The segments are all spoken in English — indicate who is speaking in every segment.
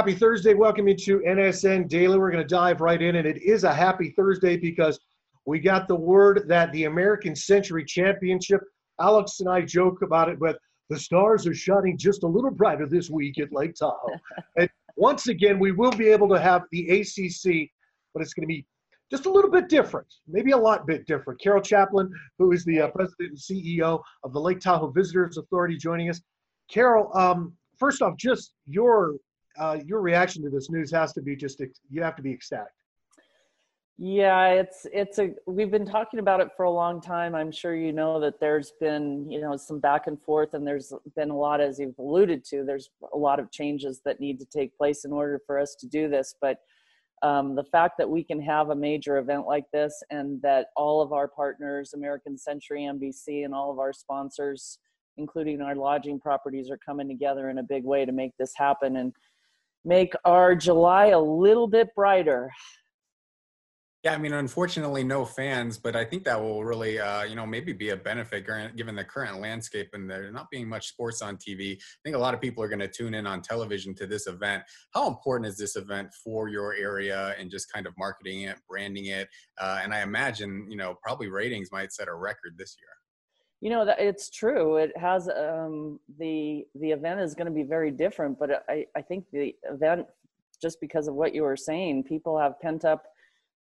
Speaker 1: Happy Thursday. Welcome you to NSN Daily. We're going to dive right in, and it is a happy Thursday because we got the word that the American Century Championship, Alex and I joke about it, but the stars are shining just a little brighter this week at Lake Tahoe. and once again, we will be able to have the ACC, but it's going to be just a little bit different, maybe a lot bit different. Carol Chaplin, who is the uh, president and CEO of the Lake Tahoe Visitors Authority, joining us. Carol, um, first off, just your uh, your reaction to this news has to be just you have to be ecstatic.
Speaker 2: Yeah, it's it's a we've been talking about it for a long time. I'm sure you know that there's been you know some back and forth, and there's been a lot, as you've alluded to, there's a lot of changes that need to take place in order for us to do this. But um, the fact that we can have a major event like this, and that all of our partners, American Century, NBC, and all of our sponsors, including our lodging properties, are coming together in a big way to make this happen, and make our July a little bit brighter.
Speaker 3: Yeah, I mean, unfortunately, no fans, but I think that will really, uh, you know, maybe be a benefit given the current landscape and there not being much sports on TV. I think a lot of people are going to tune in on television to this event. How important is this event for your area and just kind of marketing it, branding it? Uh, and I imagine, you know, probably ratings might set a record this year.
Speaker 2: You know that it's true. It has um, the the event is going to be very different, but I I think the event just because of what you were saying, people have pent up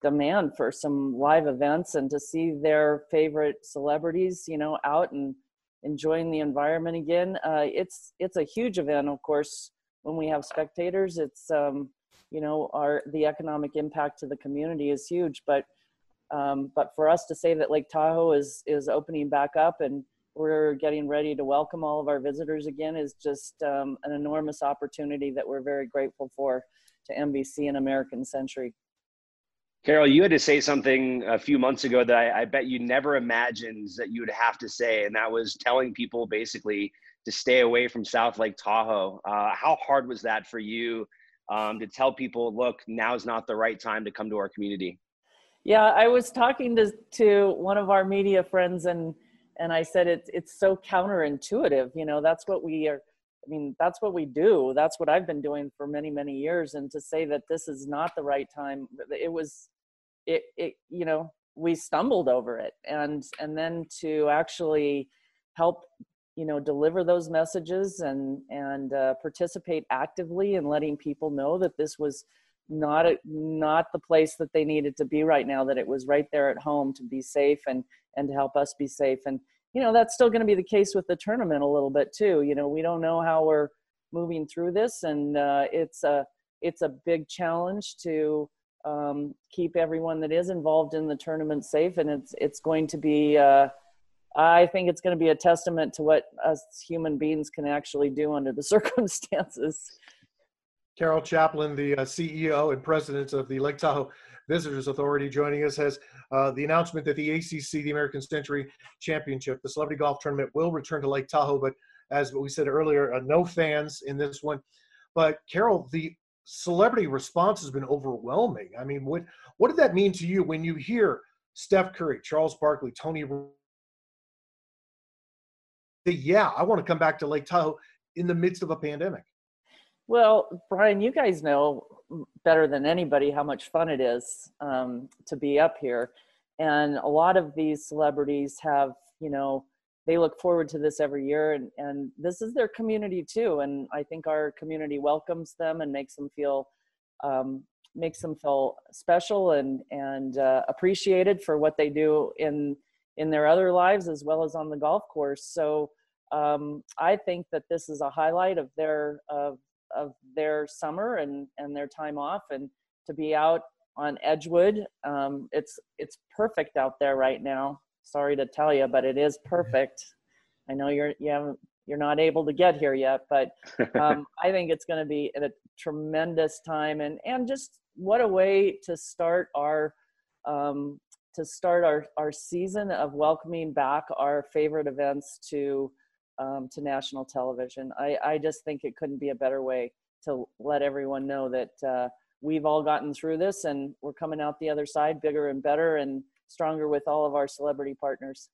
Speaker 2: demand for some live events and to see their favorite celebrities, you know, out and enjoying the environment again. Uh, it's it's a huge event, of course. When we have spectators, it's um, you know our the economic impact to the community is huge, but um, but for us to say that Lake Tahoe is is opening back up and we're getting ready to welcome all of our visitors again is just um, an enormous opportunity that we're very grateful for to NBC and American Century.
Speaker 4: Carol, you had to say something a few months ago that I, I bet you never imagined that you would have to say, and that was telling people basically to stay away from South Lake Tahoe. Uh, how hard was that for you um, to tell people, look, now is not the right time to come to our community?
Speaker 2: Yeah, I was talking to to one of our media friends and and I said it's it's so counterintuitive. You know, that's what we are. I mean, that's what we do. That's what I've been doing for many many years. And to say that this is not the right time, it was, it it you know we stumbled over it and and then to actually help you know deliver those messages and and uh, participate actively in letting people know that this was not a, not the place that they needed to be right now that it was right there at home to be safe and and to help us be safe. And you know that's still going to be the case with the tournament a little bit too. You know we don't know how we're moving through this and uh, it's a it's a big challenge to um, keep everyone that is involved in the tournament safe and it's it's going to be uh, i think it's going to be a testament to what us human beings can actually do under the circumstances
Speaker 1: Carol Chaplin, the uh, CEO and president of the Lake Tahoe Visitors Authority, joining us, has uh, the announcement that the ACC, the American Century Championship, the Celebrity Golf Tournament, will return to Lake Tahoe. But as we said earlier, uh, no fans in this one. But Carol, the celebrity response has been overwhelming. I mean, what what did that mean to you when you hear Steph Curry, Charles Barkley, Tony? Yeah, I want to come back to Lake Tahoe in the midst of a pandemic.
Speaker 2: Well, Brian, you guys know better than anybody how much fun it is um, to be up here. And a lot of these celebrities have, you know, they look forward to this every year and, and this is their community too. And I think our community welcomes them and makes them feel, um, makes them feel special and, and uh, appreciated for what they do in, in their other lives as well as on the golf course. So um, I think that this is a highlight of their, of of their summer and and their time off and to be out on Edgewood. Um, it's it's perfect out there right now. Sorry to tell you, but it is perfect. I know you're you haven't you're not able to get here yet, but um, I think it's going to be a tremendous time and and just what a way to start our um, to start our our season of welcoming back our favorite events to um, to national television. I, I just think it couldn't be a better way to let everyone know that uh, we've all gotten through this and we're coming out the other side bigger and better and stronger with all of our celebrity partners.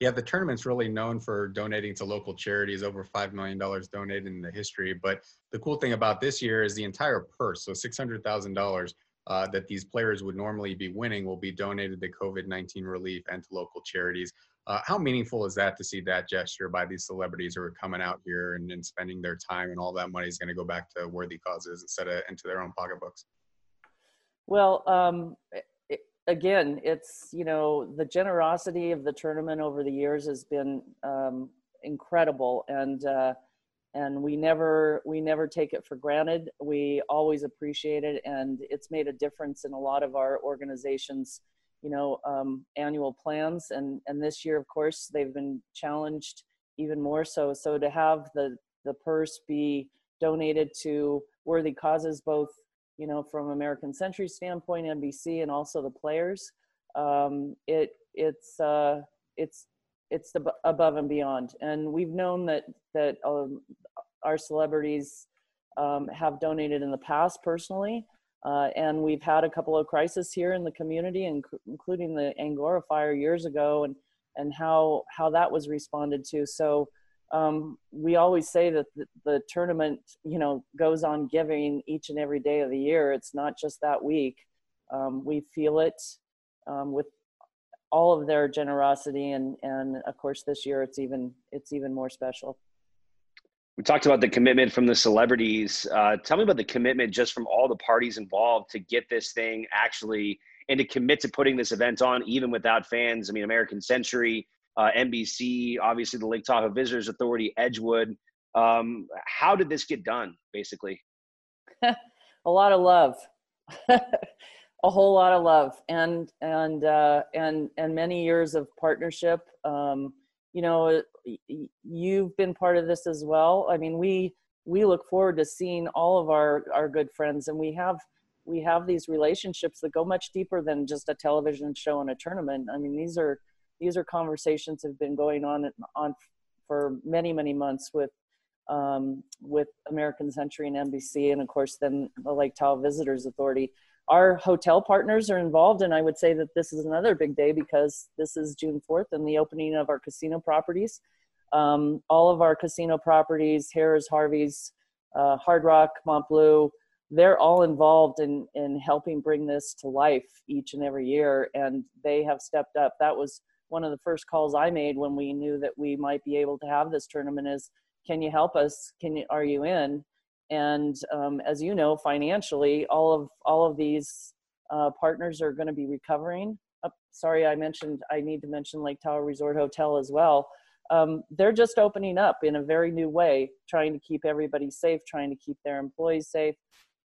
Speaker 3: Yeah, the tournament's really known for donating to local charities, over $5 million donated in the history. But the cool thing about this year is the entire purse, so $600,000 uh, that these players would normally be winning, will be donated to COVID 19 relief and to local charities. Uh, how meaningful is that to see that gesture by these celebrities who are coming out here and, and spending their time and all that money is going to go back to worthy causes instead of into their own pocketbooks?
Speaker 2: Well, um, it, again, it's you know the generosity of the tournament over the years has been um, incredible, and uh, and we never we never take it for granted. We always appreciate it, and it's made a difference in a lot of our organizations, you know, um, annual plans. And and this year, of course, they've been challenged even more so. So to have the the purse be donated to worthy causes, both you know, from American Century standpoint, NBC, and also the players. Um, it it's uh, it's it's the, above and beyond, and we've known that that um, our celebrities um, have donated in the past personally, uh, and we've had a couple of crises here in the community, including the Angora fire years ago, and and how how that was responded to. So um, we always say that the, the, tournament, you know, goes on giving each and every day of the year. It's not just that week. Um, we feel it um, with all of their generosity, and and of course this year it's even it's even more special.
Speaker 4: We talked about the commitment from the celebrities. Uh, tell me about the commitment just from all the parties involved to get this thing actually and to commit to putting this event on even without fans. I mean, American Century uh, NBC, obviously the Lake Tahoe Visitors Authority, Edgewood. Um, how did this get done, basically?
Speaker 2: a lot of love, a whole lot of love, and and uh, and and many years of partnership. Um, you know, you've been part of this as well. I mean, we we look forward to seeing all of our our good friends, and we have we have these relationships that go much deeper than just a television show and a tournament. I mean, these are these are conversations have been going on on for many many months with um, with American Century and NBC, and of course then the Lake Tahoe Visitors Authority. Our hotel partners are involved, and I would say that this is another big day because this is June 4th and the opening of our casino properties. Um, all of our casino properties, Harrah's, Harvey's, uh, Hard Rock, Montbleu, they're all involved in in helping bring this to life each and every year, and they have stepped up. That was one of the first calls I made when we knew that we might be able to have this tournament is, can you help us? Can you, are you in? And um, as you know, financially, all of all of these uh, partners are going to be recovering. Oh, sorry, I mentioned I need to mention Lake Tahoe Resort Hotel as well. Um, they're just opening up in a very new way, trying to keep everybody safe, trying to keep their employees safe,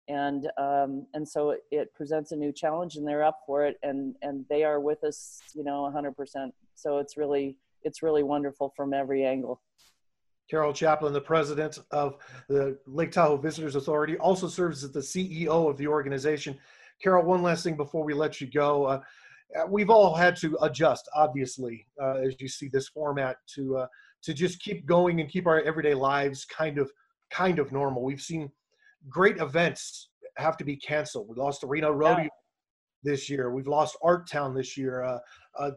Speaker 2: and um, and so it, it, presents a new challenge and they're up for it and and they are with us you know 100% so it's really it's really wonderful from every angle
Speaker 1: carol chaplin the president of the lake tahoe visitors authority also serves as the ceo of the organization carol one last thing before we let you go uh, we've all had to adjust obviously uh, as you see this format to uh, to just keep going and keep our everyday lives kind of kind of normal we've seen great events have to be canceled. We lost the Reno Rodeo yeah. this year. We've lost Artown this year. Uh, uh,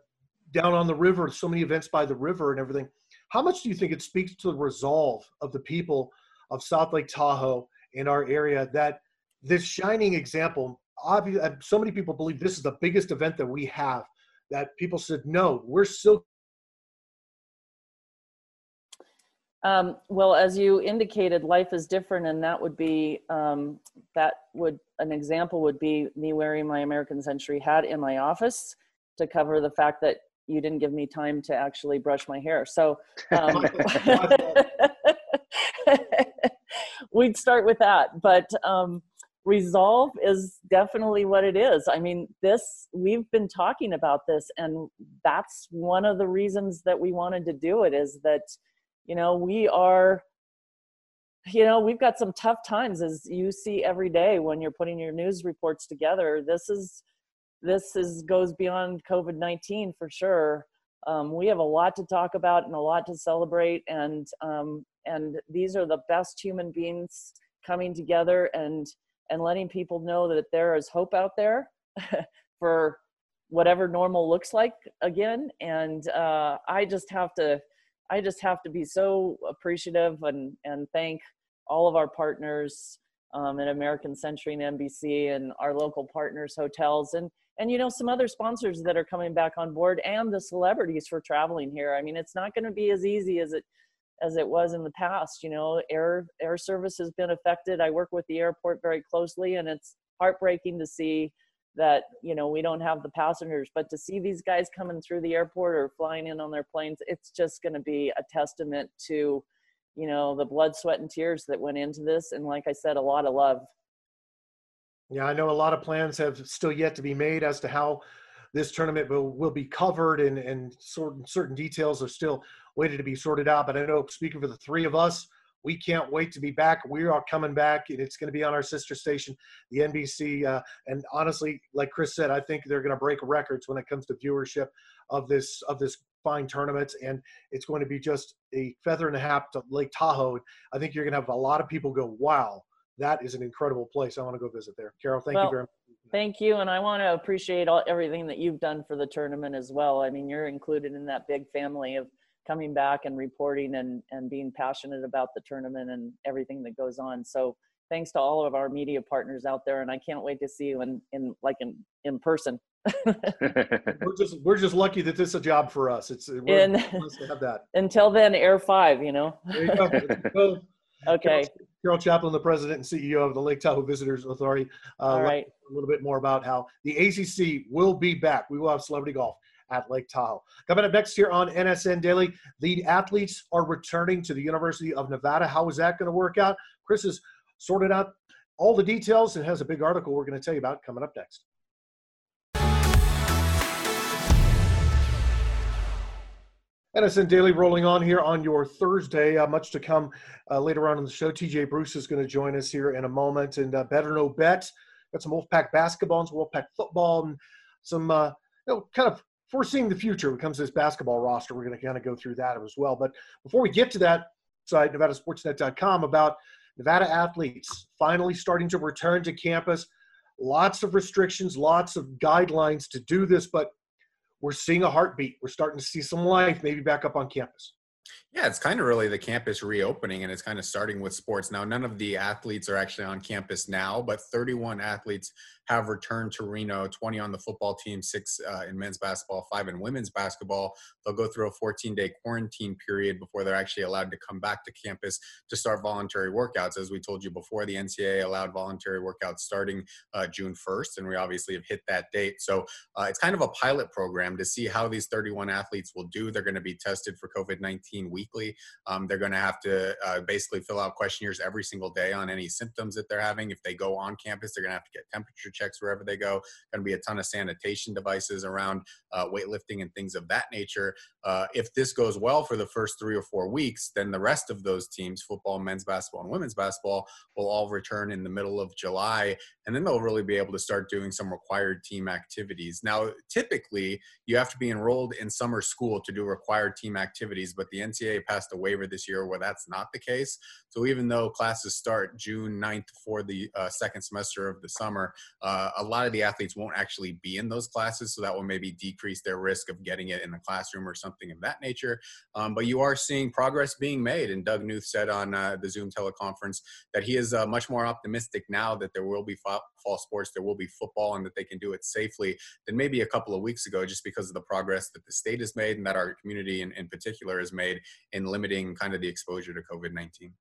Speaker 1: down on the river, so many events by the river and everything. How much do you think it speaks to the resolve of the people of South Lake Tahoe in our area that this shining example? Obviously, so many people believe this is the biggest event that we have. That people said, no, we're still
Speaker 2: Um, well, as you indicated, life is different, and that would be um, that would an example would be me wearing my American Century hat in my office to cover the fact that you didn't give me time to actually brush my hair. So um, we'd start with that, but um, resolve is definitely what it is. I mean, this we've been talking about this, and that's one of the reasons that we wanted to do it. Is that you know we are you know we've got some tough times as you see every day when you're putting your news reports together this is this is goes beyond covid-19 for sure um, we have a lot to talk about and a lot to celebrate and um, and these are the best human beings coming together and and letting people know that there is hope out there for whatever normal looks like again. And uh, I just have to, I just have to be so appreciative and and thank all of our partners um, at American Century and NBC and our local partners, hotels, and and you know some other sponsors that are coming back on board, and the celebrities for traveling here. I mean, it's not going to be as easy as it as it was in the past. You know, air air service has been affected. I work with the airport very closely, and it's heartbreaking to see that you know we don't have the passengers but to see these guys coming through the airport or flying in on their planes it's just going to be a testament to you know the blood sweat and tears that went into this and like i said a lot of love
Speaker 1: yeah i know a lot of plans have still yet to be made as to how this tournament will, will be covered and and certain certain details are still waiting to be sorted out but i know speaking for the three of us we can't wait to be back. We are coming back, and it's going to be on our sister station, the NBC. Uh, and honestly, like Chris said, I think they're going to break records when it comes to viewership of this of this fine tournament, and it's going to be just a feather and a half to Lake Tahoe. I think you're going to have a lot of people go, "Wow, that is an incredible place. I want to go visit there." Carol, thank
Speaker 2: well,
Speaker 1: you very much.
Speaker 2: Thank you, and I want to appreciate all, everything that you've done for the tournament as well. I mean, you're included in that big family of coming back and reporting and, and being passionate about the tournament and everything that goes on. So thanks to all of our media partners out there. And I can't wait to see you in, in like in, in person.
Speaker 1: we're just we're just lucky that this is a job for us. It's we're
Speaker 2: and,
Speaker 1: to have that.
Speaker 2: Until then, Air Five, you know.
Speaker 1: You go.
Speaker 2: okay.
Speaker 1: Carol, Chaplin, the president and CEO of the Lake Tahoe Visitors Authority.
Speaker 2: Uh, All right.
Speaker 1: A little bit more about how the ACC will be back. We will have celebrity golf at Lake Tahoe. Coming up next here on NSN Daily, lead athletes are returning to the University of Nevada. How is that going to work out? Chris has sorted out all the details and has a big article we're going to tell you about coming up next. NSN Daily rolling on here on your Thursday. Uh, much to come uh, later on in the show. TJ Bruce is going to join us here in a moment. And uh, Better no Bet, got some Wolfpack basketball and some Wolfpack football and some uh, you know, kind of foreseeing the future when it comes to this basketball roster. We're going to kind of go through that as well. But before we get to that site, NevadaSportsNet.com, about Nevada athletes finally starting to return to campus. Lots of restrictions, lots of guidelines to do this, but we're seeing a heartbeat. We're starting to see some life maybe back up on campus.
Speaker 3: Yeah, it's kind of really the campus reopening, and it's kind of starting with sports. Now, none of the athletes are actually on campus now, but 31 athletes have returned to Reno 20 on the football team, six uh, in men's basketball, five in women's basketball. They'll go through a 14 day quarantine period before they're actually allowed to come back to campus to start voluntary workouts. As we told you before, the NCAA allowed voluntary workouts starting uh, June 1st, and we obviously have hit that date. So uh, it's kind of a pilot program to see how these 31 athletes will do. They're going to be tested for COVID 19 weekly. Um, they're going to have to uh, basically fill out questionnaires every single day on any symptoms that they're having. If they go on campus, they're going to have to get temperature checks wherever they go. Going to be a ton of sanitation devices around uh, weightlifting and things of that nature. Uh, if this goes well for the first three or four weeks, then the rest of those teams, football, men's basketball, and women's basketball, will all return in the middle of July. And then they'll really be able to start doing some required team activities. Now, typically, you have to be enrolled in summer school to do required team activities, but the NCAA passed a waiver this year where that's not the case. So even though classes start June 9th for the uh, second semester of the summer, uh, a lot of the athletes won't actually be in those classes, so that will maybe decrease their risk of getting it in the classroom or something of that nature. Um, but you are seeing progress being made, and Doug Knuth said on uh, the Zoom teleconference that he is uh, much more optimistic now that there will be fall sports, there will be football, and that they can do it safely than maybe a couple of weeks ago, just because of the progress that the state has made and that our community in, in particular has made in limiting kind of the exposure to COVID 19.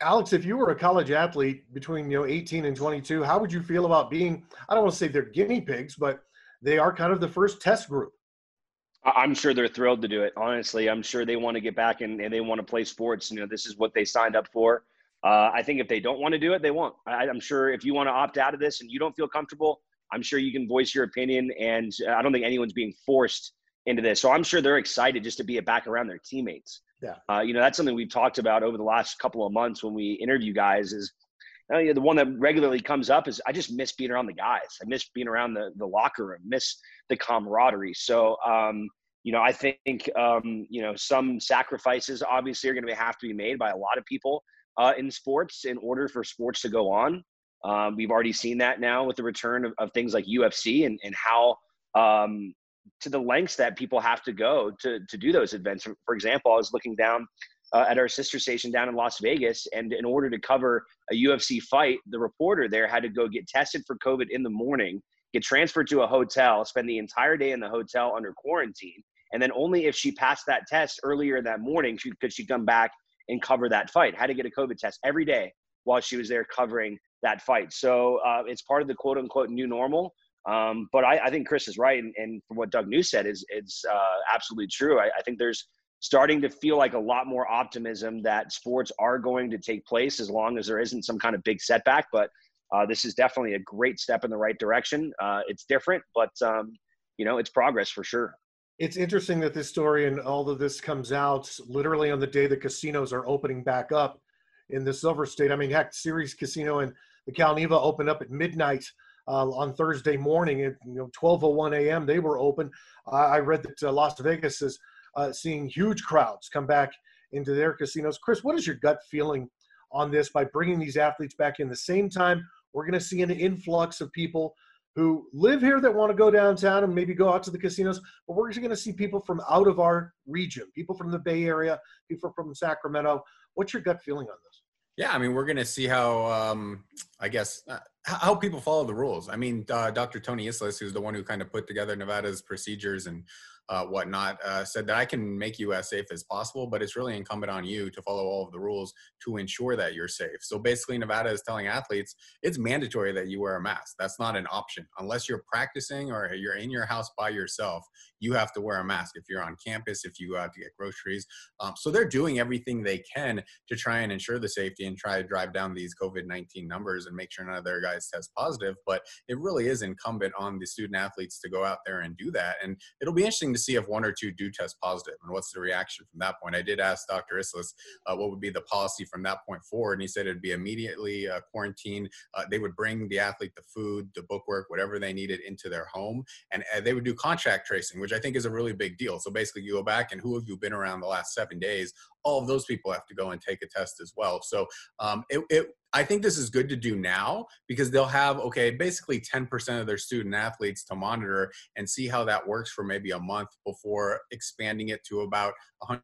Speaker 1: Alex, if you were a college athlete between you know 18 and 22, how would you feel about being? I don't want to say they're guinea pigs, but they are kind of the first test group.
Speaker 4: I'm sure they're thrilled to do it. Honestly, I'm sure they want to get back and, and they want to play sports. You know, this is what they signed up for. Uh, I think if they don't want to do it, they won't. I, I'm sure if you want to opt out of this and you don't feel comfortable, I'm sure you can voice your opinion. And I don't think anyone's being forced into this. So I'm sure they're excited just to be back around their teammates.
Speaker 1: Yeah.
Speaker 4: Uh, you know, that's something we've talked about over the last couple of months when we interview guys is uh, you know, the one that regularly comes up is I just miss being around the guys. I miss being around the, the locker room, miss the camaraderie. So, um, you know, I think, um, you know, some sacrifices obviously are going to have to be made by a lot of people uh, in sports in order for sports to go on. Um, we've already seen that now with the return of, of things like UFC and, and how um, to the lengths that people have to go to to do those events. For example, I was looking down uh, at our sister station down in Las Vegas, and in order to cover a UFC fight, the reporter there had to go get tested for COVID in the morning, get transferred to a hotel, spend the entire day in the hotel under quarantine, and then only if she passed that test earlier that morning could she come back and cover that fight. Had to get a COVID test every day while she was there covering that fight. So uh, it's part of the quote unquote new normal. Um, but I, I, think Chris is right, and, and from what Doug Knuth said is it's uh, absolutely true. I, I, think there's starting to feel like a lot more optimism that sports are going to take place as long as there isn't some kind of big setback. But uh, this is definitely a great step in the right direction. Uh, it's different, but um, you know, it's progress for sure.
Speaker 1: It's interesting that this story and all of this comes out literally on the day the casinos are opening back up in the Silver State. I mean, heck, Series Casino and the Cal Neva opened up at midnight uh, on Thursday morning at you know 12:01 a.m. They were open. I read that uh, Las Vegas is uh, seeing huge crowds come back into their casinos. Chris, what is your gut feeling on this by bringing these athletes back in the same time? We're going to see an influx of people who live here that want to go downtown and maybe go out to the casinos, but we're actually going to see people from out of our region, people from the Bay Area, people from Sacramento. What's your gut feeling on this?
Speaker 3: Yeah, I mean, we're going to see how, um, I guess, uh, how people follow the rules. I mean, uh, Dr. Tony Islas, who's the one who kind of put together Nevada's procedures and uh, whatnot, uh, said that I can make you as safe as possible, but it's really incumbent on you to follow all of the rules to ensure that you're safe. So basically, Nevada is telling athletes it's mandatory that you wear a mask. That's not an option unless you're practicing or you're in your house by yourself. You have to wear a mask if you're on campus, if you go out to get groceries. Um, so they're doing everything they can to try and ensure the safety and try to drive down these COVID 19 numbers and make sure none of their guys test positive. But it really is incumbent on the student athletes to go out there and do that. And it'll be interesting to see if one or two do test positive and what's the reaction from that point. I did ask Dr. Islas uh, what would be the policy from that point forward, and he said it'd be immediately uh, quarantine. Uh, they would bring the athlete the food, the bookwork, whatever they needed into their home, and uh, they would do contact tracing, which I think is a really big deal. So basically, you go back and who have you been around the last seven days? All of those people have to go and take a test as well. So um, it, it I think this is good to do now because they'll have, okay, basically 10% of their student athletes to monitor and see how that works for maybe a month before expanding it to about 100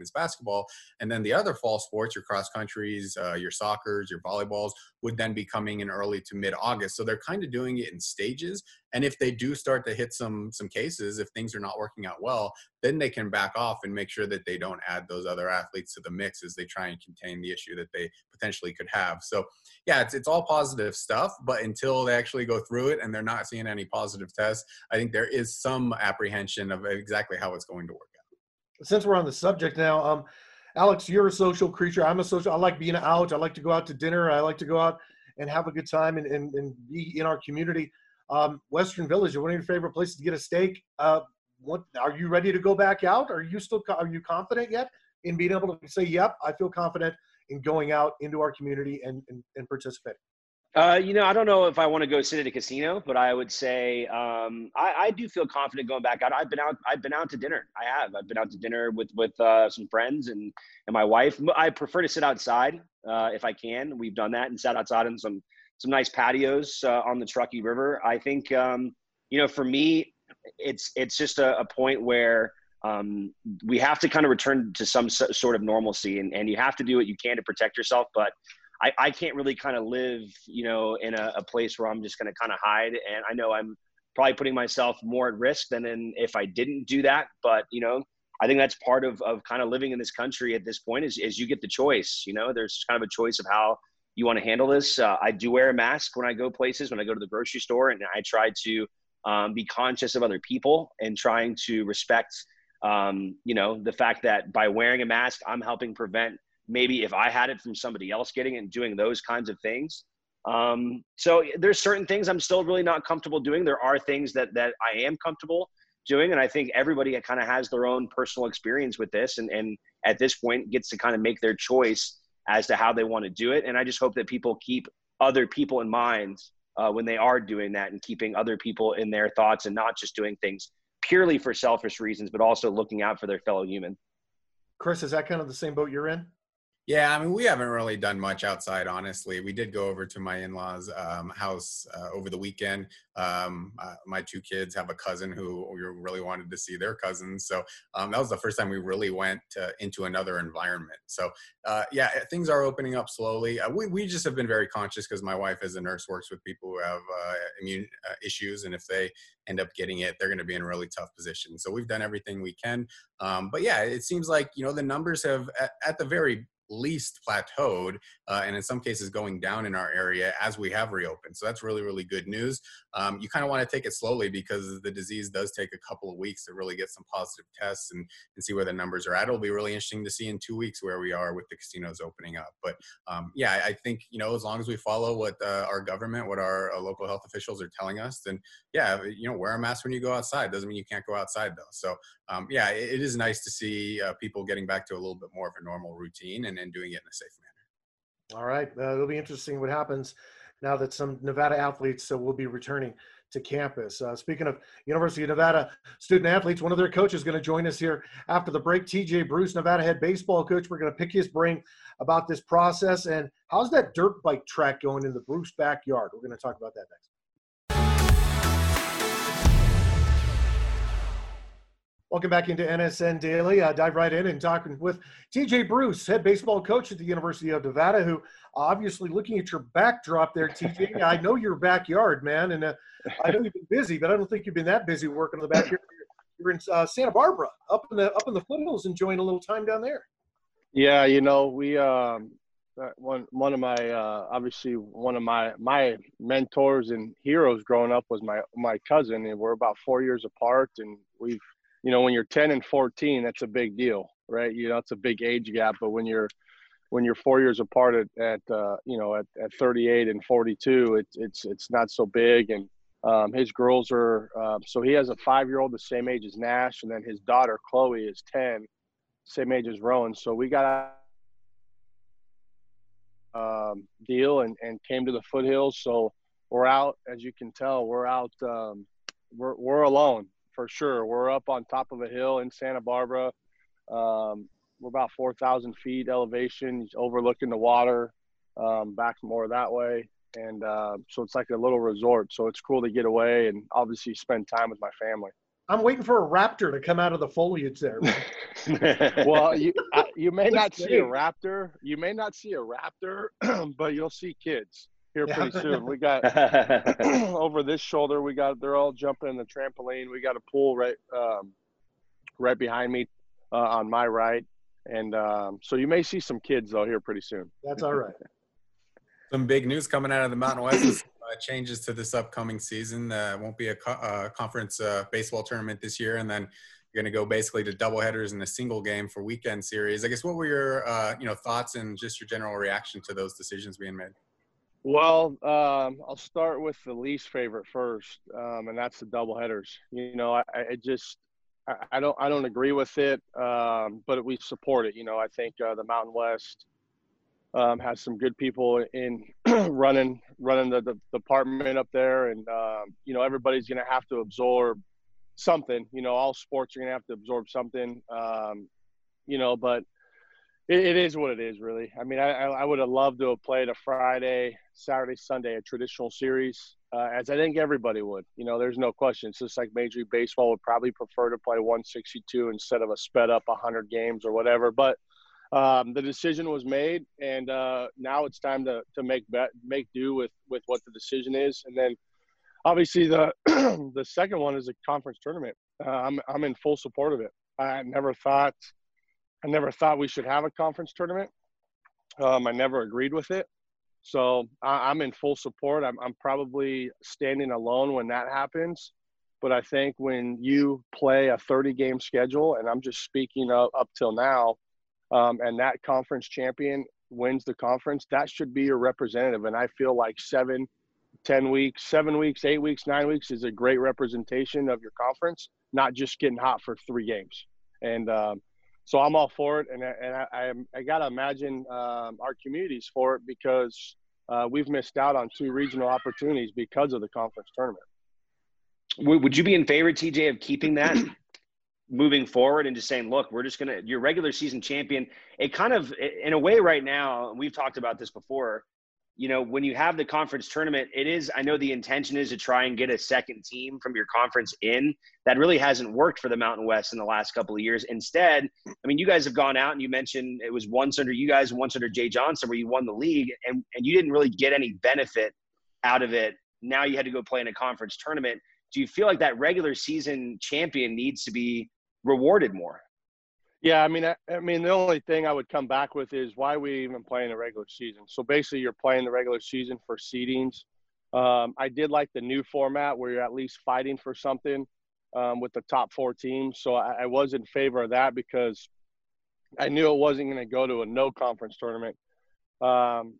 Speaker 3: is basketball. And then the other fall sports, your cross countries, uh, your soccer's, your volleyballs, would then be coming in early to mid August. So they're kind of doing it in stages. And if they do start to hit some some cases, if things are not working out well, then they can back off and make sure that they don't add those other athletes to the mix as they try and contain the issue that they potentially could have. So yeah, it's it's all positive stuff, but until they actually go through it and they're not seeing any positive tests, I think there is some apprehension of exactly how it's going to work
Speaker 1: since we're on the subject now, um, Alex, you're a social creature. I'm a social. I like being out. I like to go out to dinner. I like to go out and have a good time and, and, and be in our community. Um, Western Village, one of your favorite places to get a steak. Uh, what are you ready to go back out? Are you still are you confident yet in being able to say, "Yep, I feel confident in going out into our community and and, and participating"?
Speaker 4: Uh, you know, I don't know if I want to go sit at a casino, but I would say um, I, I, do feel confident going back out. I've been out. I've been out to dinner. I have. I've been out to dinner with with uh, some friends and and my wife. I prefer to sit outside uh, if I can. We've done that and sat outside in some some nice patios uh, on the Truckee River. I think um, you know, for me, it's it's just a, a point where um, we have to kind of return to some sort of normalcy, and, and you have to do what you can to protect yourself, but I, I can't really kind of live, you know, in a, a place where I'm just going to kind of hide. And I know I'm probably putting myself more at risk than in, if I didn't do that. But, you know, I think that's part of, of kind of living in this country at this point is, is you get the choice, you know, there's kind of a choice of how you want to handle this. Uh, I do wear a mask when I go places, when I go to the grocery store, and I try to um, be conscious of other people and trying to respect, um, you know, the fact that by wearing a mask, I'm helping prevent maybe if I had it from somebody else getting it and doing those kinds of things. Um, so there's certain things I'm still really not comfortable doing. There are things that that I am comfortable doing, and I think everybody kind of has their own personal experience with this, and and at this point gets to kind of make their choice as to how they want to do it. And I just hope that people keep other people in mind uh, when they are doing that, and keeping other people in their thoughts, and not just doing things purely for selfish reasons, but also looking out for their fellow human.
Speaker 1: Chris, is that kind of the same boat you're in?
Speaker 3: Yeah, I mean, we haven't really done much outside, honestly. We did go over to my in laws' um, house uh, over the weekend. Um, uh, my two kids have a cousin who we really wanted to see their cousins. So um, that was the first time we really went to, into another environment. So, uh, yeah, things are opening up slowly. Uh, we, we just have been very conscious because my wife, as a nurse, works with people who have uh, immune uh, issues. And if they end up getting it, they're going to be in a really tough position. So we've done everything we can. Um, but yeah, it seems like, you know, the numbers have, at, at the very least plateaued uh, and in some cases going down in our area as we have reopened. So that's really, really good news. Um, you kind of want to take it slowly because the disease does take a couple of weeks to really get some positive tests and, and see where the numbers are at. It'll be really interesting to see in two weeks where we are with the casinos opening up. But um, yeah, I think, you know, as long as we follow what uh, our government, what our uh, local health officials are telling us, then yeah, you know, wear a mask when you go outside. Doesn't mean you can't go outside though. So um, yeah, it, it is nice to see uh, people getting back to a little bit more of a normal routine and, and doing it in a safe manner.
Speaker 1: All right, uh, it'll be interesting what happens now that some Nevada athletes uh, will be returning to campus. Uh, speaking of University of Nevada student athletes, one of their coaches is going to join us here after the break. TJ Bruce, Nevada head baseball coach. We're going to pick his brain about this process and how's that dirt bike track going in the Bruce backyard. We're going to talk about that next. Welcome back into NSN Daily. Uh, dive right in and talking with TJ Bruce, head baseball coach at the University of Nevada, who obviously looking at your backdrop there, TJ. I know your backyard, man, and uh, I know you've been busy, but I don't think you've been that busy working on the backyard. You're in uh, Santa Barbara, up in the up in the foothills, enjoying a little time down there.
Speaker 5: Yeah, you know, we um, uh, one one of my uh, obviously one of my my mentors and heroes growing up was my my cousin, and we're about four years apart, and we've you know when you're 10 and 14 that's a big deal right? You know it's a big age gap but when you're when you're four years apart at, at uh, you know at, at 38 and 42 it's it's it's not so big. And um, his girls are uh, so he has a five year old the same age as nash and then his daughter chloe is 10 same age as rowan. So we got a um, deal and, and came to the foothills. So we're out as you can tell we're out um, we're, we're alone for sure. We're up on top of a hill in Santa Barbara. Um, we're about 4,000 feet elevation, overlooking the water, um, back more that way. And uh, so it's like a little resort. So it's cool to get away and obviously spend time with my family.
Speaker 1: I'm waiting for a raptor to come out of the foliage there.
Speaker 5: well, you uh, you may not see a raptor. You may not see a raptor, but you'll see kids here yeah. pretty soon. We got over this shoulder. We got they're all jumping in the trampoline. We got a pool right um, right behind me uh, on my right, and um, so you may see some kids though here pretty soon.
Speaker 1: That's all right.
Speaker 3: Some big news coming out of the Mountain West. Uh, changes to this upcoming season. Uh, won't be a co- uh, conference uh, baseball tournament this year, and then you're going to go basically to double headers in a single game for weekend series. I guess what were your uh, you know thoughts and just your general reaction to those decisions being made?
Speaker 5: Well, um, I'll start with the least favorite first, um, and that's the double headers. You know, I, I just I, I, don't I don't agree with it, um, but we support it. You know, I think uh, the Mountain West um, has some good people in running running the, the, department up there, and um, you know everybody's going to have to absorb something. You know, all sports are going to have to absorb something. Um, you know, but it, it is what it is, really. I mean, I, I would have loved to have played a Friday, Saturday, Sunday, a traditional series, uh, as I think everybody would. You know, there's no question. It's just like Major League Baseball would probably prefer to play 162 instead of a sped up 100 games or whatever. But um, the decision was made, and uh, now it's time to to make bet, make do with with what the decision is, and then obviously the the second one is a conference tournament. Uh, I'm I'm in full support of it. I never thought I never thought we should have a conference tournament. Um, I never agreed with it. So I, am in full support. I'm, I'm probably standing alone when that happens. But I think when you play a 30 game schedule, and I'm just speaking up, up till now, um, and that conference champion wins the conference, that should be your representative. And I feel like seven, 10 weeks, seven weeks, eight weeks, nine weeks is a great representation of your conference, not just getting hot for three games. And um, so I'm all for it, and and I I, I gotta imagine um, our communities for it because uh, we've missed out on two regional opportunities because of the conference tournament.
Speaker 4: Would you be in favor, TJ, of keeping that? moving forward and just saying, look, we're just going to, your regular season champion, it kind of, in a way right now, we've talked about this before, you know, when you have the conference tournament, it is, I know the intention is to try and get a second team from your conference in. That really hasn't worked for the Mountain West in the last couple of years. Instead, I mean, you guys have gone out and you mentioned it was once under you guys once under Jay Johnson where you won the league and, and you didn't really get any benefit out of it. Now you had to go play in a conference tournament. Do you feel like that regular season champion needs to be rewarded more?
Speaker 5: Yeah, I mean, I, I, mean, the only thing I would come back with is why we even play in the regular season. So basically, you're playing the regular season for seedings. Um, I did like the new format where you're at least fighting for something um, with the top four teams. So I, I, was in favor of that because I knew it wasn't going to go to a no conference tournament. Um,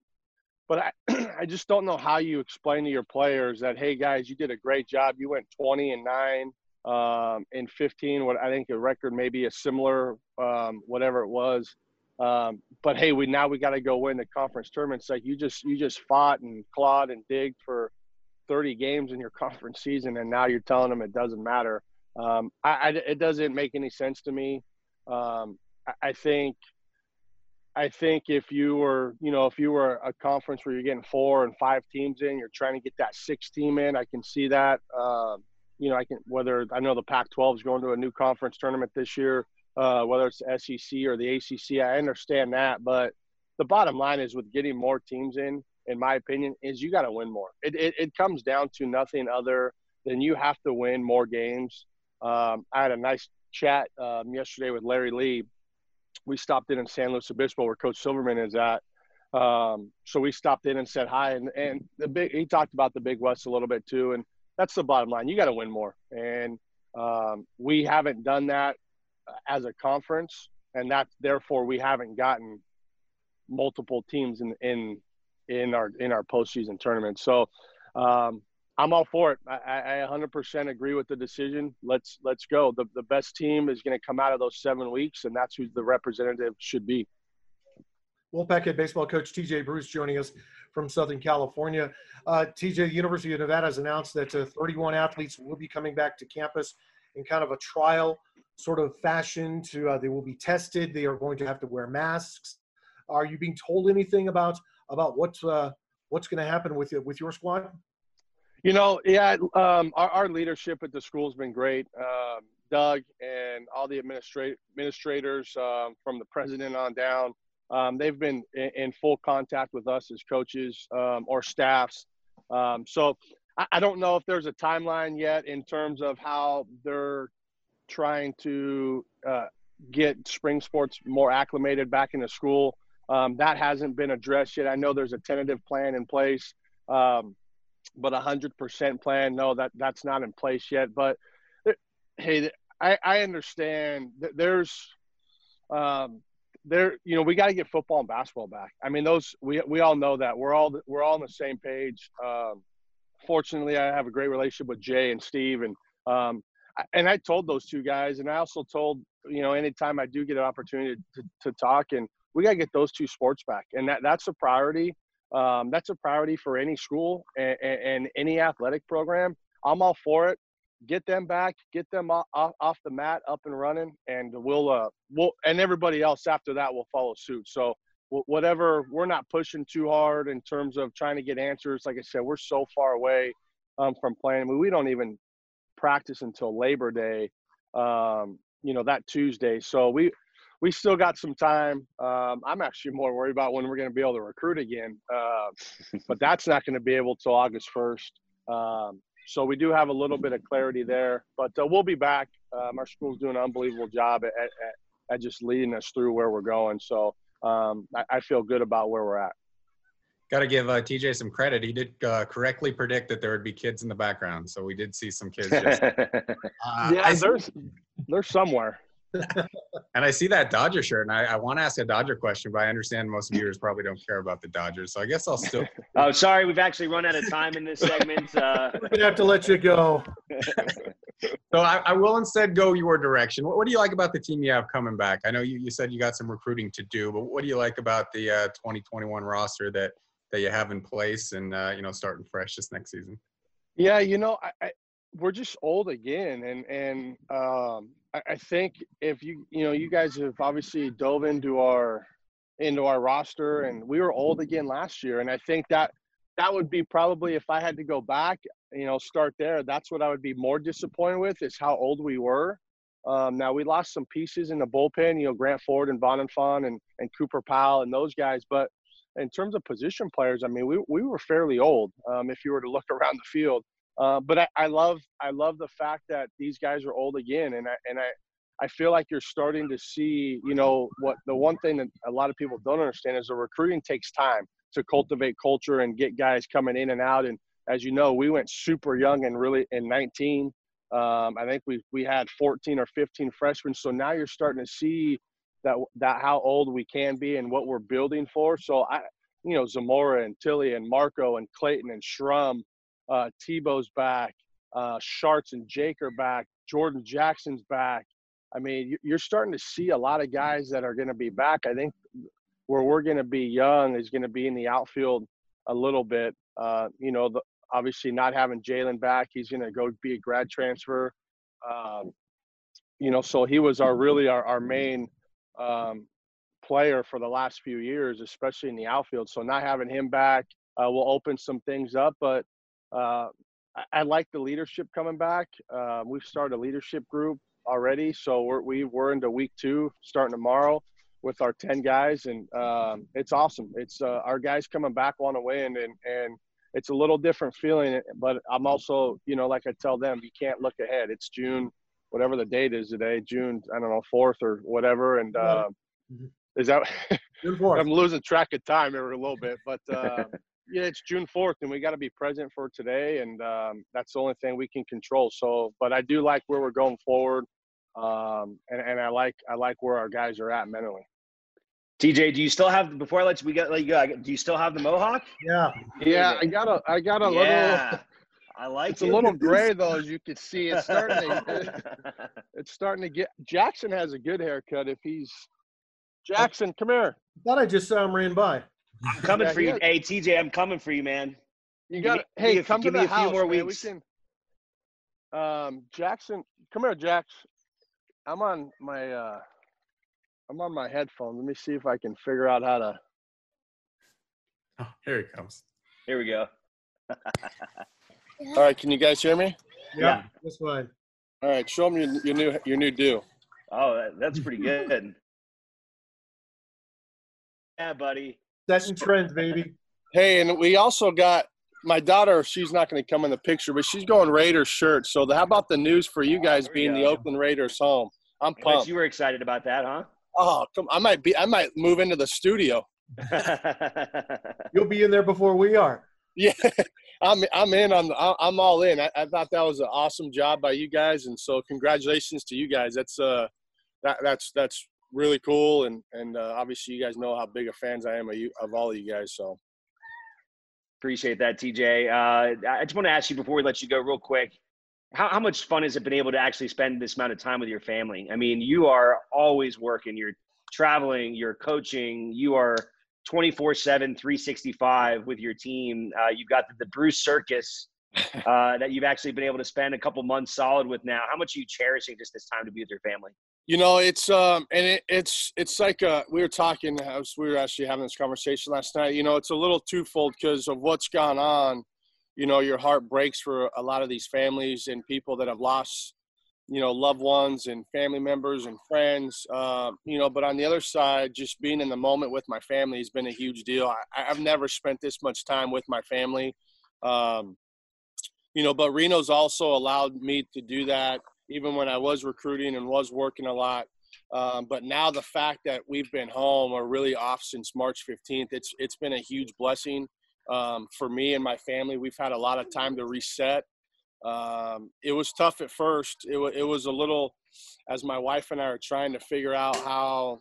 Speaker 5: but I, I just don't know how you explain to your players that, hey guys, you did a great job. You went 20 and nine um, in 15. What I think a record maybe a similar, um, whatever it was. Um, but hey, we now we got to go win the conference tournament. It's like you just you just fought and clawed and digged for 30 games in your conference season, and now you're telling them it doesn't matter. Um, I, I, it doesn't make any sense to me. Um, I, I think I think if you were, you know, if you were a conference where you're getting four and five teams in, you're trying to get that six team in. I can see that. Uh, you know, I can whether I know the Pac-12 is going to a new conference tournament this year, uh, whether it's SEC or the ACC. I understand that, but the bottom line is with getting more teams in, in my opinion, is you got to win more. It, it, it comes down to nothing other than you have to win more games. Um, I had a nice chat um, yesterday with Larry Lee. We stopped in in San Luis Obispo, where Coach Silverman is at. Um, so we stopped in and said hi, and and the big he talked about the Big West a little bit too, and that's the bottom line. You got to win more, and um, we haven't done that as a conference, and that therefore we haven't gotten multiple teams in in in our in our postseason tournament. So um, I'm all for it. I, I 100% agree with the decision. Let's let's go. The the best team is going to come out of those seven weeks, and that's who the representative should be.
Speaker 1: Wolfpack head baseball coach TJ Bruce joining us from Southern California. Uh, TJ, University of Nevada has announced that uh, 31 athletes will be coming back to campus in kind of a trial sort of fashion. To uh, they will be tested. They are going to have to wear masks. Are you being told anything about about what's uh, what's going to happen with with your squad?
Speaker 5: You know, yeah, um, our, our leadership at the school has been great. Um, Doug and all the administrat- administrators um, from the president on down um, they've been in, in, full contact with us as coaches um, or staffs. Um, so I, I, don't know if there's a timeline yet in terms of how they're trying to uh, get spring sports more acclimated back into school. Um, that hasn't been addressed yet. I know there's a tentative plan in place, um, but a hundred percent plan, no, that that's not in place yet. But hey, I, I understand that there's um, there you know we got to get football and basketball back. I mean those we we all know that. We're all we're all on the same page. Um, fortunately i have a great relationship with jay and steve and um, and i told those two guys and i also told you know anytime i do get an opportunity to, to talk and we got to get those two sports back. And that that's a priority. Um, that's a priority for any school and, and, and any athletic program. I'm all for it get them back, get them off, off the mat, up and running, and we'll uh we'll and everybody else after that will follow suit. So whatever, we're not pushing too hard in terms of trying to get answers. Like I said, we're so far away um, from playing. I mean, we don't even practice until Labor Day, um, you know, that Tuesday. So we we still got some time. Um, I'm actually more worried about when we're going to be able to recruit again, uh, but that's not going to be able till August 1st. Um, so we do have a little bit of clarity there, but uh, we'll be back. Um, our school's doing an unbelievable job at, at, at, just leading us through where we're going. So um, I, I, feel good about where we're at.
Speaker 3: Got to give uh, TJ some credit. He did uh, correctly predict that there would be kids in the background, so we did see some kids. Just, uh,
Speaker 5: yeah, I, there's there's somewhere
Speaker 3: and I see that Dodger shirt, and I, I want to ask a Dodger question, but I understand most viewers probably don't care about the Dodgers, so I guess I'll still.
Speaker 4: oh, sorry, we've actually run out of time in this segment. Uh...
Speaker 1: We're gonna have to let you go.
Speaker 3: so I, I, will instead go your direction. What, what, do you like about the team you have coming back? I know you, you said you got some recruiting to do, but what do you like about the uh, 2021 roster that that you have in place, and uh, you know, starting fresh this next season?
Speaker 5: Yeah, you know, I, I we're just old again, and and um, I, think if you you know you guys have obviously dove into our into our roster, and we were old again last year, and I think that that would be probably if I had to go back, you know, start there. That's what I would be more disappointed with is how old we were. Um, now we lost some pieces in the bullpen, you know, Grant Ford and Bonenfant and and Cooper Powell and those guys, but in terms of position players, I mean, we, we were fairly old um, if you were to look around the field. Uh, but I, I love I love the fact that these guys are old again, and I and I I feel like you're starting to see, you know, what the one thing that a lot of people don't understand is the recruiting takes time to cultivate culture and get guys coming in and out. And as you know, we went super young and really in 19. Um, I think we we had 14 or 15 freshmen. So now you're starting to see that that how old we can be and what we're building for. So I, you know, Zamora and Tilly and Marco and Clayton and Shrum, uh, Tebow's back, uh, Sharts and Jake are back, Jordan Jackson's back. I mean, you're starting to see a lot of guys that are going to be back. I think where we're going to be young is going to be in the outfield a little bit. Uh, you know, the, obviously not having Jalen back, he's going to go be a grad transfer. Um, you know, so he was our really our, our main um, player for the last few years, especially in the outfield. So not having him back uh, will open some things up. But uh, I, I, like the leadership coming back. Uh, we've started a leadership group already, so we're we, we're into week two, starting tomorrow with our ten guys, and um, it's awesome. It's uh, our guys coming back want to win, and and it's a little different feeling. But I'm also, you know, like I tell them, you can't look ahead. It's June whatever the date is today, June, I don't know, fourth or whatever. And uh, mm-hmm. is that I'm losing track of time every little bit, but uh, yeah, it's June 4th and we got to be present for today. And um, that's the only thing we can control. So, but I do like where we're going forward. Um, and, and I like, I like where our guys are at mentally.
Speaker 4: TJ, do you still have before I let you we got like do you still have the mohawk?
Speaker 1: Yeah.
Speaker 5: Yeah, I got a I got a yeah. little
Speaker 4: I like
Speaker 5: it's it. a little gray though, as you can see. It's starting to it's starting to get Jackson has a good haircut if he's Jackson, come here.
Speaker 1: I thought I just saw him ran by.
Speaker 4: I'm coming yeah, for you. Hey TJ, I'm coming for you, man.
Speaker 5: You got hey, give come give to me the a house, few more man. weeks. We can, um Jackson, come here, Jax. I'm on my uh I'm on my headphone. Let me see if I can figure out how to
Speaker 3: Oh, here he comes.
Speaker 4: Here we go.
Speaker 5: All right, can you guys hear me?
Speaker 1: Yeah, yeah. that's fine.
Speaker 5: All right, show them your, your new your new do.
Speaker 4: Oh, that's pretty good. yeah, buddy.
Speaker 1: Setting trends, baby.
Speaker 5: Hey, and we also got my daughter. She's not going to come in the picture, but she's going Raiders shirt. So, the, how about the news for you guys oh, being the Oakland Raiders home? I'm pumped.
Speaker 4: you were excited about that, huh?
Speaker 5: Oh, come! I might be. I might move into the studio.
Speaker 1: You'll be in there before we are.
Speaker 5: Yeah, I'm I'm in on I'm all in. I, I, thought that was an awesome job by you guys, and so congratulations to you guys. That's uh that that's that's really cool, and and uh, obviously you guys know how big of fans I am of you of all of you guys. So
Speaker 4: appreciate that, TJ. Uh, I just want to ask you before we let you go, real quick. How, how much fun has it been able to actually spend this amount of time with your family? I mean, you are always working. You're traveling. You're coaching. You are 24 7 365 with your team uh, you've got the, the bruce circus uh, that you've actually been able to spend a couple months solid with now how much are you cherishing just this time to be with your family
Speaker 5: you know it's um and it, it's it's like uh we were talking as we were actually having this conversation last night. You know it's a little twofold because of what's gone on. You know your heart breaks for a lot of these families and people that have lost you know loved ones and family members and friends uh, you know but on the other side just being in the moment with my family has been a huge deal. I, have never spent this much time with my family um, you know but reno's also allowed me to do that even when i was recruiting and was working a lot um, but now the fact that we've been home or really off since march 15th it's it's been a huge blessing um, for me and my family we've had a lot of time to reset um, it was tough at first. It, w- it was a little, as my wife and I are trying to figure out how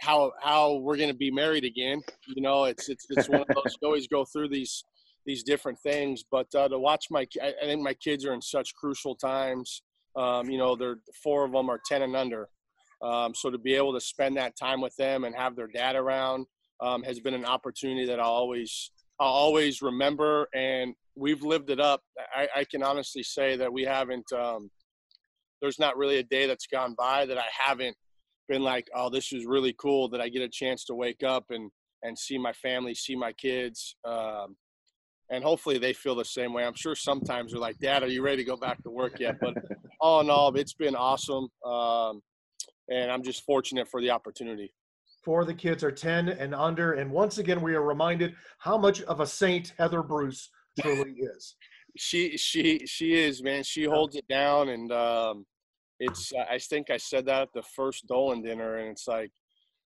Speaker 5: how how we're going to be married again. You know, it's it's it's one of those. You always go through these these different things, but uh, to watch my, I, I think my kids are in such crucial times. Um, you know, they're four of them are ten and under. Um, so to be able to spend that time with them and have their dad around um, has been an opportunity that I'll always I'll always remember, and we've lived it up. I, I can honestly say that we haven't um, there's not really a day that's gone by that I haven't been like, oh, this is really cool that I get a chance to wake up and and see my family, see my kids, um, and hopefully they feel the same way. I'm sure sometimes they're like, Dad, are you ready to go back to work yet? But all in all, it's been awesome, um, and I'm just fortunate for the opportunity.
Speaker 1: Four of the kids are 10 and under, and once again, we are reminded how much of a saint Heather Bruce truly is.
Speaker 5: She she she is man. She holds it down, and um, it's. I think I said that at the first Dolan dinner, and it's like,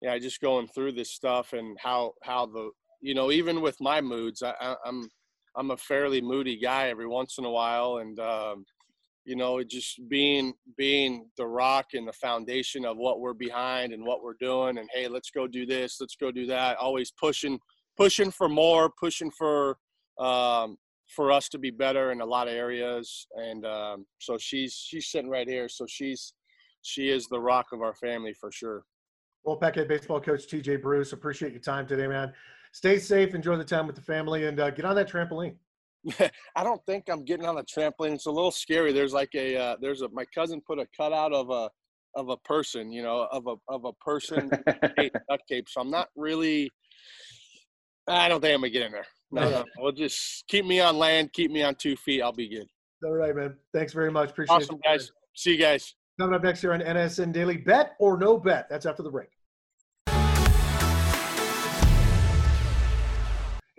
Speaker 5: yeah, just going through this stuff and how how the you know even with my moods, I, I, I'm I'm a fairly moody guy every once in a while, and um, you know, just being being the rock and the foundation of what we're behind and what we're doing, and hey, let's go do this, let's go do that. Always pushing pushing for more, pushing for um, for us to be better in a lot of areas, and um, so she's she's sitting right here, so she's she is the rock of our family for sure.
Speaker 1: Well, head baseball coach TJ Bruce, appreciate your time today, man. Stay safe, enjoy the time with the family, and uh, get on that trampoline.
Speaker 5: I don't think I'm getting on the trampoline. It's a little scary. There's like a uh, there's a my cousin put a cutout of a of a person, you know, of a of a person duct tape. So I'm not really. I don't think I'm gonna get in there. No, no. We'll just keep me on land, keep me on two feet. I'll be good.
Speaker 1: All right, man. Thanks very much. Appreciate
Speaker 5: awesome, it. Awesome, guys. See you guys.
Speaker 1: Coming up next here on NSN Daily, bet or no bet. That's after the break.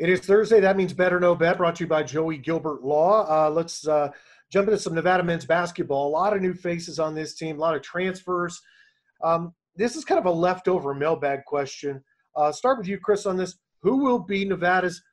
Speaker 1: It is Thursday. That means Bet or no bet. Brought to you by Joey Gilbert Law. Uh, let's uh, jump into some Nevada men's basketball. A lot of new faces on this team. A lot of transfers. Um, this is kind of a leftover mailbag question. Uh, start with you, Chris, on this. Who will be Nevada's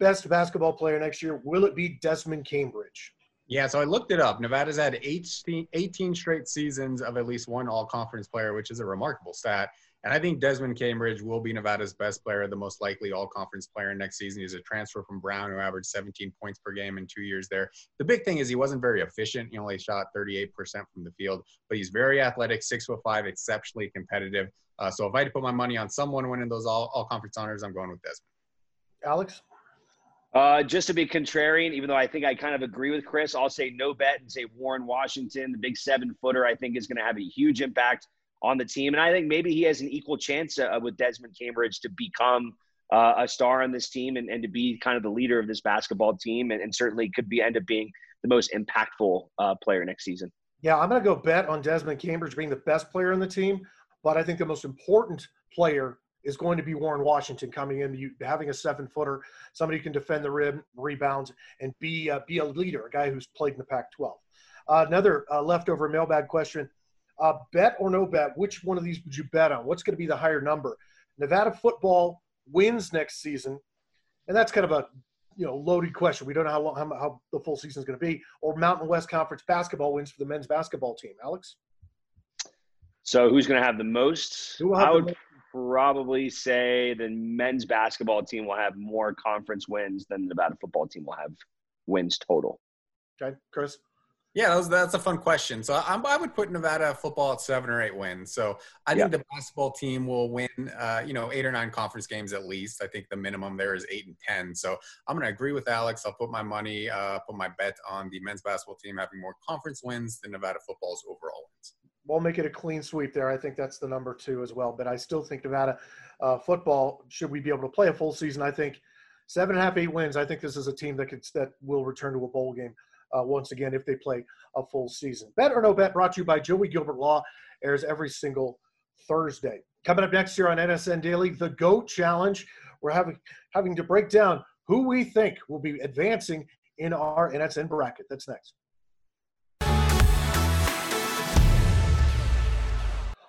Speaker 1: best basketball player next year? Will it be Desmond Cambridge?
Speaker 3: Yeah, so I looked it up. Nevada's had 18, 18 straight seasons of at least one all conference player, which is a remarkable stat. And I think Desmond Cambridge will be Nevada's best player, the most likely all conference player next season. He's a transfer from Brown who averaged 17 points per game in two years there. The big thing is he wasn't very efficient. He only shot 38% from the field, but he's very athletic, six foot five, exceptionally competitive. Uh, so if I had to put my money on someone winning those all, all conference honors, I'm going with Desmond.
Speaker 1: Alex?
Speaker 4: Uh, just to be contrarian, even though I think I kind of agree with Chris, I'll say no bet and say Warren Washington, the big seven footer, I think is going to have a huge impact on the team. And I think maybe he has an equal chance uh, with Desmond Cambridge to become uh, a star on this team and, and to be kind of the leader of this basketball team and, and certainly could be end up being the most impactful uh, player next season.
Speaker 1: Yeah, I'm going to go bet on Desmond Cambridge being the best player on the team, but I think the most important player is going to be Warren Washington coming in, you, having a seven footer, somebody who can defend the rim, rebounds, and be uh, be a leader, a guy who's played in the Pac-12. Uh, another uh, leftover mailbag question: uh, bet or no bet, which one of these would you bet on? What's going to be the higher number? Nevada football wins next season, and that's kind of a you know loaded question. We don't know how long how, how the full season is going to be. Or Mountain West Conference basketball wins for the men's basketball team. Alex.
Speaker 4: So who's going to have the most?
Speaker 1: Who will have
Speaker 4: I would
Speaker 1: most?
Speaker 4: probably say the men's basketball team will have more conference wins than the Nevada football team will have wins total.
Speaker 1: Okay, Chris.
Speaker 3: Yeah, that was, that's a fun question. So I, I would put Nevada football at seven or eight wins. So I think
Speaker 4: Yeah.
Speaker 3: the basketball team will win, uh, you know, eight or nine conference games at least. I think the minimum there is eight and ten. So I'm going to agree with Alex. I'll put my money, uh, put my bet on the men's basketball team having more conference wins than Nevada football's overall wins.
Speaker 1: We'll make it a clean sweep there. I think that's the number two as well. But I still think Nevada uh, football, should we be able to play a full season, I think seven and a half, eight wins. I think this is a team that could that will return to a bowl game uh, once again if they play a full season. Bet or no bet brought to you by Joey Gilbert Law airs every single Thursday. Coming up next year on NSN Daily, the GOAT Challenge. We're having having to break down who we think will be advancing in our NSN bracket. That's next.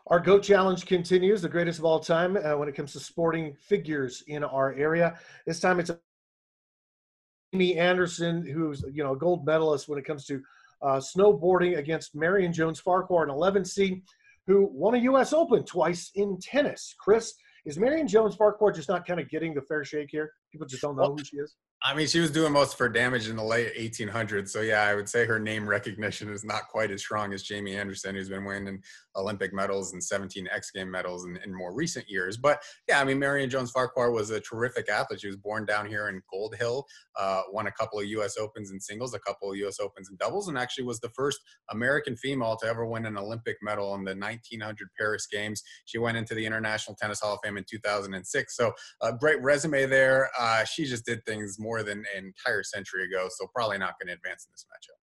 Speaker 1: Our GOAT Challenge continues, the greatest of all time uh, when it comes to sporting figures in our area. This time it's Jamie Anderson, who's you know a gold medalist when it comes to uh, snowboarding against Marion Jones Farquhar, an 11C, who won a U.S. Open twice in tennis. Chris, is Marion Jones Farquhar just not kind of getting the fair shake here? People just don't know who she is.
Speaker 3: I mean, she was doing most of her damage in the late 1800s. So, yeah, I would say her name recognition is not quite as strong as Jamie Anderson, who's been winning Olympic medals and 17 X game medals in, in more recent years. But yeah, I mean, Marion Jones Farquhar was a terrific athlete. She was born down here in Gold Hill, uh, won a couple of U.S. Opens in singles, a couple of U.S. Opens in doubles, and actually was the first American female to ever win an Olympic medal in the 1900 Paris Games. She went into the International Tennis Hall of Fame in 2006. So a great resume there. Uh, she just did things more than an entire century ago. So probably not going to advance in this matchup.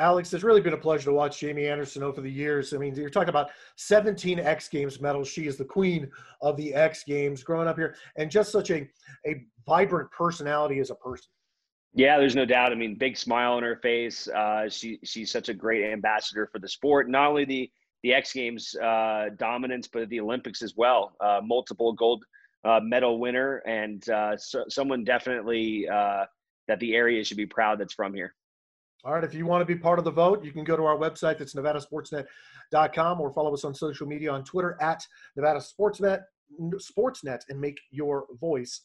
Speaker 1: Alex, it's really been a pleasure to watch Jamie Anderson over the years. I mean, you're talking about 17 X Games medals. She is the queen of the X Games growing up here, and just such a, a vibrant personality as a person.
Speaker 4: Yeah, there's no doubt. I mean, big smile on her face. Uh, she she's such a great ambassador for the sport. Not only the the X Games uh, dominance, but the Olympics as well. Uh, multiple gold uh, medal winner, and uh, so, someone definitely uh, that the area should be proud that's from here.
Speaker 1: All right. If you want to be part of the vote, you can go to our website. That's nevadasportsnet.com or follow us on social media on Twitter at Nevada Sportsnet, Sportsnet and make your voice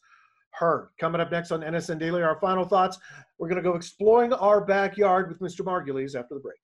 Speaker 1: heard. Coming up next on NSN Daily, our final thoughts. We're going to go exploring our backyard with Mr. Margulies after the break.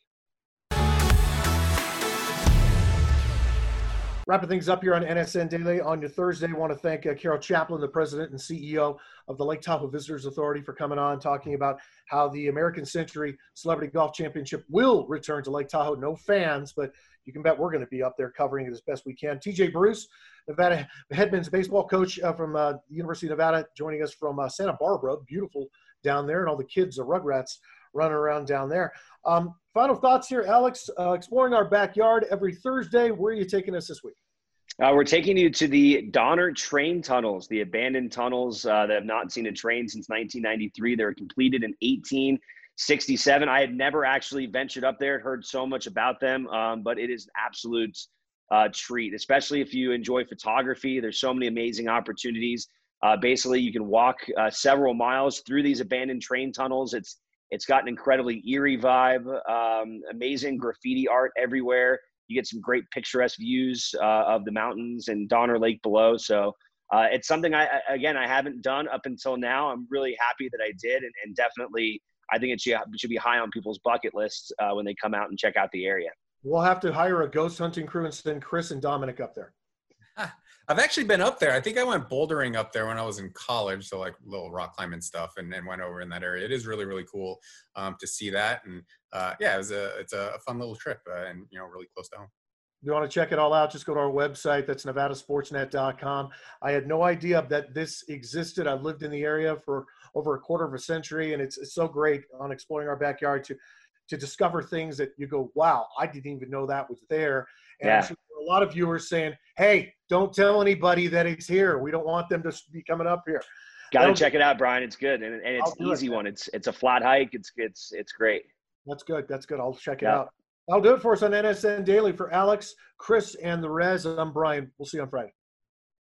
Speaker 1: Wrapping things up here on NSN Daily on your Thursday, I want to thank uh, Carol Chaplin, the president and CEO of the Lake Tahoe Visitors Authority, for coming on talking about how the American Century Celebrity Golf Championship will return to Lake Tahoe. No fans, but you can bet we're going to be up there covering it as best we can. TJ Bruce, Nevada head baseball coach uh, from uh, the University of Nevada, joining us from uh, Santa Barbara. Beautiful down there, and all the kids, the Rugrats, running around down there. Um, final thoughts here, Alex. Uh, exploring our backyard every Thursday. Where are you taking us this week?
Speaker 4: Uh, we're taking you to the Donner train tunnels, the abandoned tunnels uh, that have not seen a train since 1993. They were completed in 1867. I had never actually ventured up there, heard so much about them, um, but it is an absolute uh, treat, especially if you enjoy photography. There's so many amazing opportunities. Uh, basically, you can walk uh, several miles through these abandoned train tunnels. It's it's got an incredibly eerie vibe, um, amazing graffiti art everywhere you get some great picturesque views uh, of the mountains and Donner Lake below. So uh, it's something I again I haven't done up until now. I'm really happy that I did, and, and definitely I think it should, should be high on people's bucket lists uh, when they come out and check out the area.
Speaker 1: We'll have to hire a ghost hunting crew and send Chris and Dominic up there.
Speaker 3: I've actually been up there. I think I went bouldering up there when I was in college, so like little rock climbing stuff, and, and went over in that area. It is really really cool um, to see that, and uh, yeah, it was a it's a fun little trip, uh, and you know really close to home.
Speaker 1: If you want to check it all out, just go to our website. That's nevadasportsnet.com. I had no idea that this existed. I've lived in the area for over a quarter of a century, and it's, it's so great on exploring our backyard to to discover things that you go, wow, I didn't even know that was there. And yeah. A lot of viewers saying, hey, don't tell anybody that it's here. We don't want them to be coming up here.
Speaker 4: Got to check it out, Brian. It's good, and, and it's easy it, one. It's it's a flat hike. It's it's it's great.
Speaker 1: That's good. That's good. I'll check it yeah. out. I'll do it for us on NSN Daily. For Alex, Chris, and the Rez, I'm Brian. We'll see you on Friday.